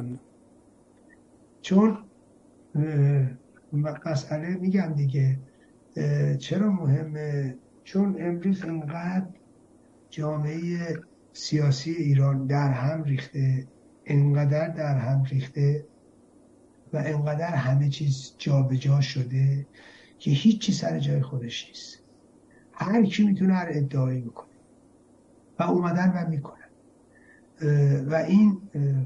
ممنون. چون مسئله میگم دیگه چرا مهمه؟ چون امروز انقدر جامعه سیاسی ایران در هم ریخته انقدر در هم ریخته و انقدر همه چیز جابجا جا شده که هیچی سر جای خودش نیست. هر کی می‌تونه هر ادعایی بکنه و اومدن و می‌کنن. و این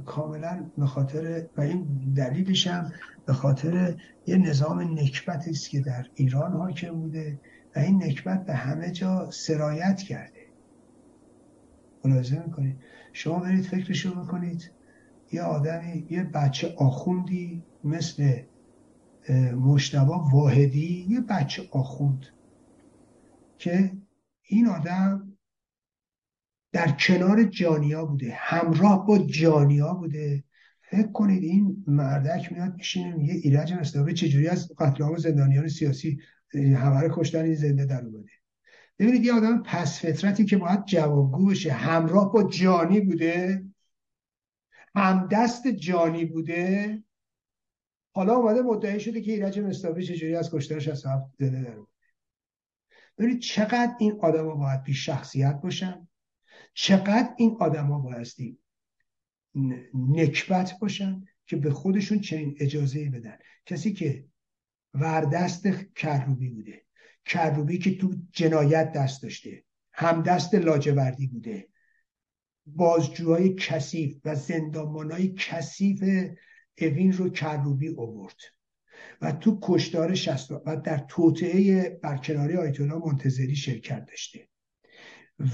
کاملا به خاطر و این دلیلش هم به خاطر یه نظام نکبت است که در ایران حاکم بوده و این نکبت به همه جا سرایت کرده. ملاحظه می‌کنید؟ شما برید فکرشو بکنید یه آدمی یه بچه آخوندی مثل مشتبا واحدی یه بچه آخوند که این آدم در کنار جانیا بوده همراه با جانیا بوده. فکر کنید این مردک میاد میشینه میگه ایرج مصطفی چجوری از قتل عام زندانیان سیاسی همه کشتن این زنده در اومده. ببینید یه آدم پس فطرتی که باید جوابگو بشه همراه با جانی بوده همدست جانی بوده. حالا اومده مدعی شده که ایرج مصطفی چجوری از کشتار 67 زنده در اومده. ببینید چقدر این آدما باید بی شخصیت باشن؟ چقدر این آدما بایستی نکبت باشن که به خودشون چنین اجازه بدن. کسی که وردست کروبی بوده کروبی که تو جنایت دست داشته هم دست لاجوردی بوده بازجوهای کثیف و زندانبانهای کثیف اوین رو کروبی اوورد و تو کشتار شست و در توطعه برکناری آیت الله منتظری شرکت داشته.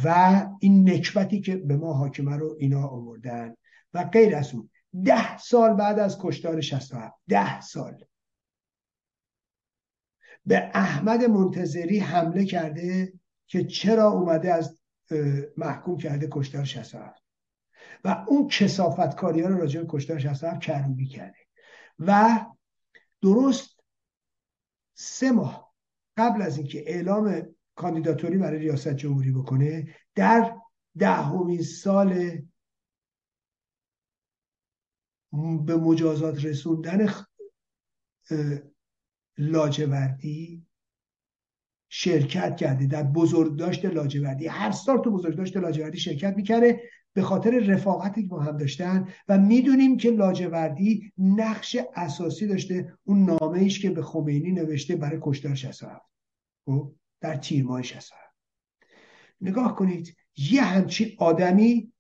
و این نکبتی که به ما حاکمه رو اینا آوردن و غیر از اون. ده سال بعد از کشتار 67 ده سال. به احمد منتظری حمله کرده که چرا اومده از محکوم کرده کشتار 67 و اون کسافتکاری ها رو راجع به کشتار 67 کروبی کرده. و درست سه ماه قبل از اینکه اعلام کاندیداتوری برای ریاست جمهوری بکنه در دهمین سال به مجازات رسوندن لاجوردی شرکت کرده. در بزرگداشت لاجوردی. هر سال تو بزرگداشت لاجوردی شرکت می‌کرده. به خاطر رفاقتی که با هم داشتن و می‌دونیم که لاجوردی نقش اساسی داشته. اون نامه ایش که به خمینی نوشته برای کشتار 67 خب؟ در تیر ماه 67 نگاه کنید یه همچین آدمی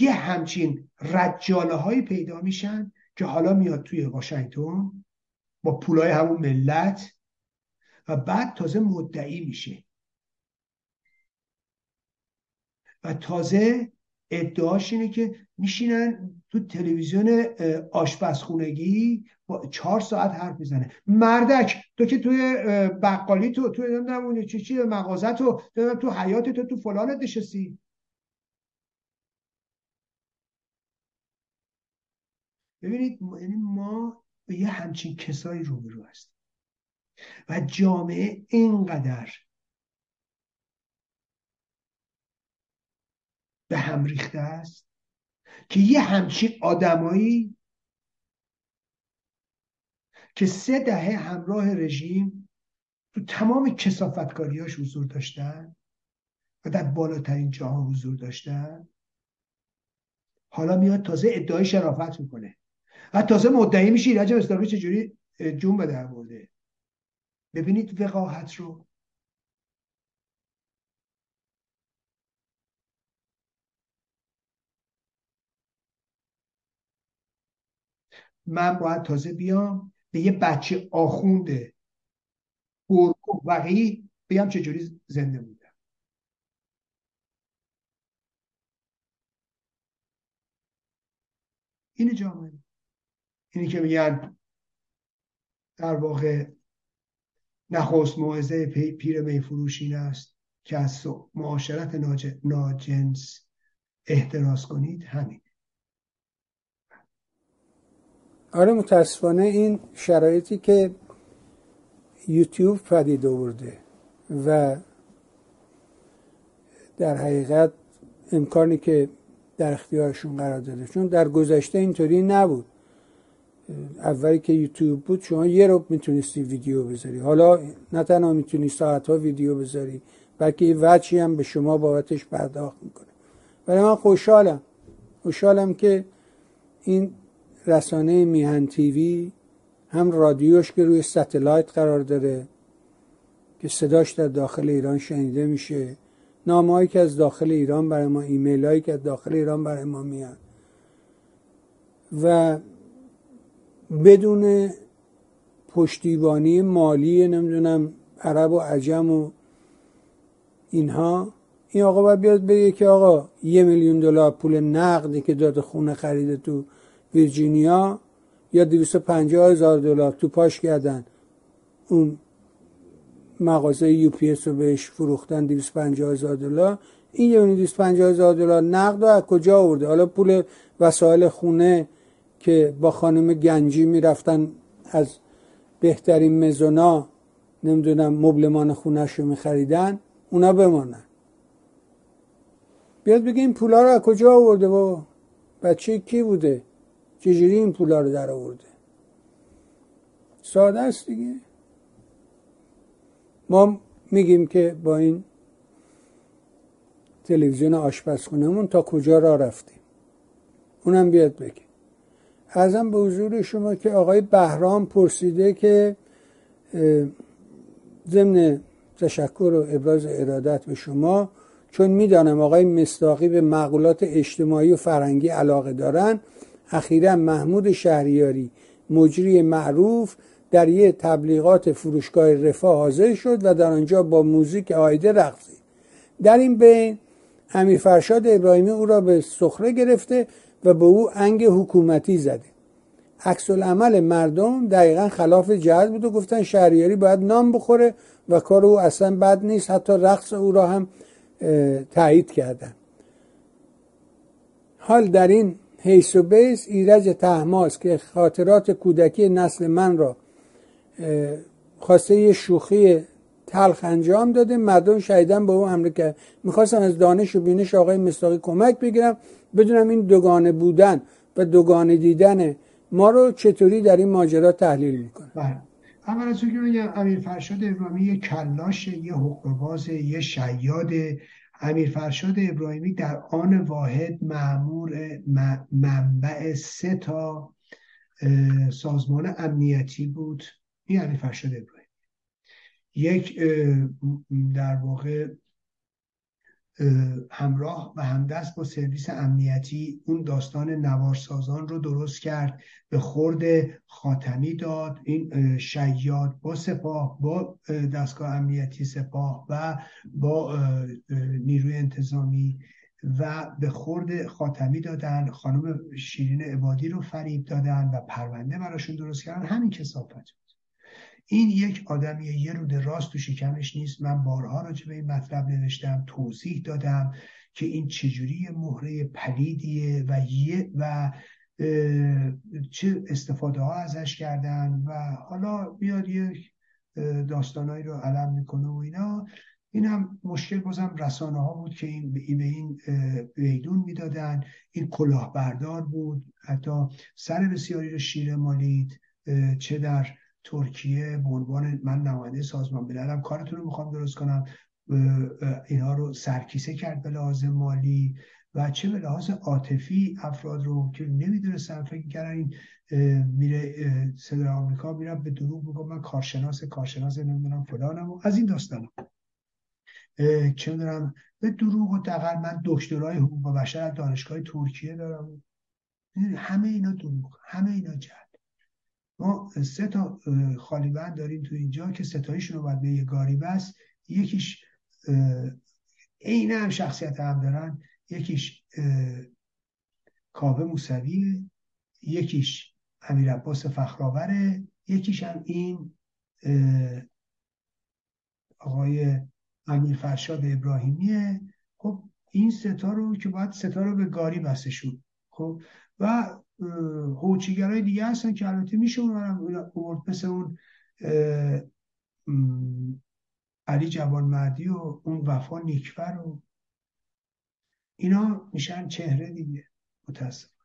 یه همچین رجاله هایی پیدا میشن که حالا میاد توی واشنگتن با پولای همون ملت و بعد تازه مدعی میشه. و تازه ادعاش اینه که میشینن تو تلویزیون آشپزخونگی با چهار ساعت حرف می‌زنه. مردک تو که توی بقالی تو تو نمی‌دونم چی چی مغازه تو تو حیات تو تو فلانت نشستی. ببینید یعنی ما به یه همچین کسایی روبرو هستیم. و جامعه اینقدر به هم ریخته است. که یه همچین آدمایی که سه دهه همراه رژیم تو تمام کسافتکاریاش حضور داشتن و در بالاترین جاها حضور داشتن حالا میاد تازه ادعای شرافت می‌کنه. و تازه مدعی میشه ایرج اسلامی چجوری جون به در برده؟ ببینید وقاحت رو. من باید تازه بیام به یه بچه آخونده و وقی بیام چجوری زنده بودم. این جامعه. اینی که میگن در واقع نخست موعظه پیر میفروش این است که از معاشرت ناجنس احتراز کنید همین. آره متاسفانه این شرایطی که یوتیوب پدید آورده و در حقیقت امکانی که در اختیارشون قرار داده چون در گذشته اینطوری نبود. اولی که یوتیوب بود شما یه رو می‌تونستی ویدیو بذاری. حالا نه تنها می‌تونی ساعت ها ویدیو بذاری بلکه یه وچی هم به شما بابتش پرداخت می‌کنه. ولی من خوشحالم خوشحالم که این رسانه میهن تیوی هم رادیوش که روی ستلایت قرار داره که صداش در داخل ایران شنیده میشه. نامه که از داخل ایران برای ما ایمیل هایی که از داخل ایران برای ما میاد. و بدون پشتیبانی مالی نمی‌دونم عرب و عجم و اینها این آقا باید بیاد بگه که آقا یه میلیون دلار پول نقدی که داده خونه خریده تو ویرجینیا یا 250 هزار دلار تو پاش کردن. اون مغازه یو پی رو بهش فروختن 250 هزار دلار. این یه 250 هزار دلار نقد رو از کجا آورده؟ حالا پول وسایل خونه که با خانم گنجی می‌رفتن از بهترین مزونا نمی‌دونم مبلمان خونش رو میخریدن اونا بمانن. بیاد بگه این پولا رو از کجا آورده با بچه کی بوده؟ چجوری این پولا رو در آورده؟ ساده است دیگه. ما میگیم که با این تلویزیون آشپزخونهمون تا کجا را رفتیم؟ اونم بیاد بگه. ازم به حضور شما که آقای بهرام پرسیده که ضمن تشکر و ابراز ارادت به شما چون می‌دانم آقای مستاقی به معقولات اجتماعی و فرنگی علاقه دارن اخیرا محمود شهریاری مجری معروف در یه تبلیغات فروشگاه رفاه حاضر شد و در آنجا با موزیک آیده رقصی. در این بین امیر فرشاد ابراهیمی او را به سخره گرفته و به او انگ حکومتی زده. عکس عمل مردم دقیقا خلاف جهت بود و گفتن شهریاری باید نام بخوره و کار او اصلا بد نیست حتی رقص او را هم تایید کردن. حال در این حیث و بیس ایرج تحماس که خاطرات کودکی نسل من را خواسته یه شوخی تلخ انجام داده. مردم شهیدن به او حمله کرد. می‌خواستم از دانش و بینش آقای مستاقی کمک بگیرم. بدونم این دوگانه بودن و دوگانه دیدن ما رو چطوری در این ماجرا تحلیل می‌کنه. بله. اول از که بگم امیر فرشاد ابراهیمی یه کلاش یه حقوقباز یه شیاد امیر فرشاد ابراهیمی در آن واحد معمور منبع سه تا سازمان امنیتی بود. این امیر فرشاد ابراهیمی. یک در واقع همراه و همدست با سرویس امنیتی اون داستان نوارسازان رو درست کرد. به خورد خاتمی داد این شیاد با سپاه با دستگاه امنیتی سپاه و با نیروی انتظامی و به خورد خاتمی دادن خانم شیرین عبادی رو فریب دادن و پرونده براشون درست کردن. همین کسافت این یک آدمی یه رود راست تو شکمش نیست. من بارها راجع به این مطلب نوشتم توضیح دادم که این چجوری مهره پلیدیه و یه و چه استفاده ها ازش کردن و حالا بیاد یک داستانهایی رو علم می‌کنه و اینا. این هم مشکل بازم رسانه ها بود که این به این ویدون می‌دادن. این کلاهبردار بود. حتی سر بسیاری رو شیره مالید چه در ترکیه به عنوان من نماینده سازمان مللم کارتون رو می‌خوام درست کنم. اینها رو سرکیسه کرد به لحاظ مالی و چه به لحاظ عاطفی افراد رو که نمی‌دونستن فکر کردن این میره صدر آمریکا میره به دروغ میگم من کارشناس کارشناس نمی‌دونم فلانم و از این داستانا چه می‌دونم به دروغ و دقل من دکترای حقوق بشر از دانشگاه ترکیه دارم. همه اینا دروغ همه اینا جهل. ما سه تا خالی بند داریم تو اینجا که ستایشون رو باید به یه گاری بس یکیش عین هم شخصیت هم دارن. یکیش کاوه موسویه یکیش امیر عباس فخرآوره یکیش هم این آقای امیر فرشاد ابراهیمیه. خب این ستا رو که باید ستا رو به گاری بسته شد خب و هوچیگرای دیگه هستن که البته میشه اون مثل اون علی جوان مردی و اون وفا نیکفر و اینا میشن چهره دیگه متاسف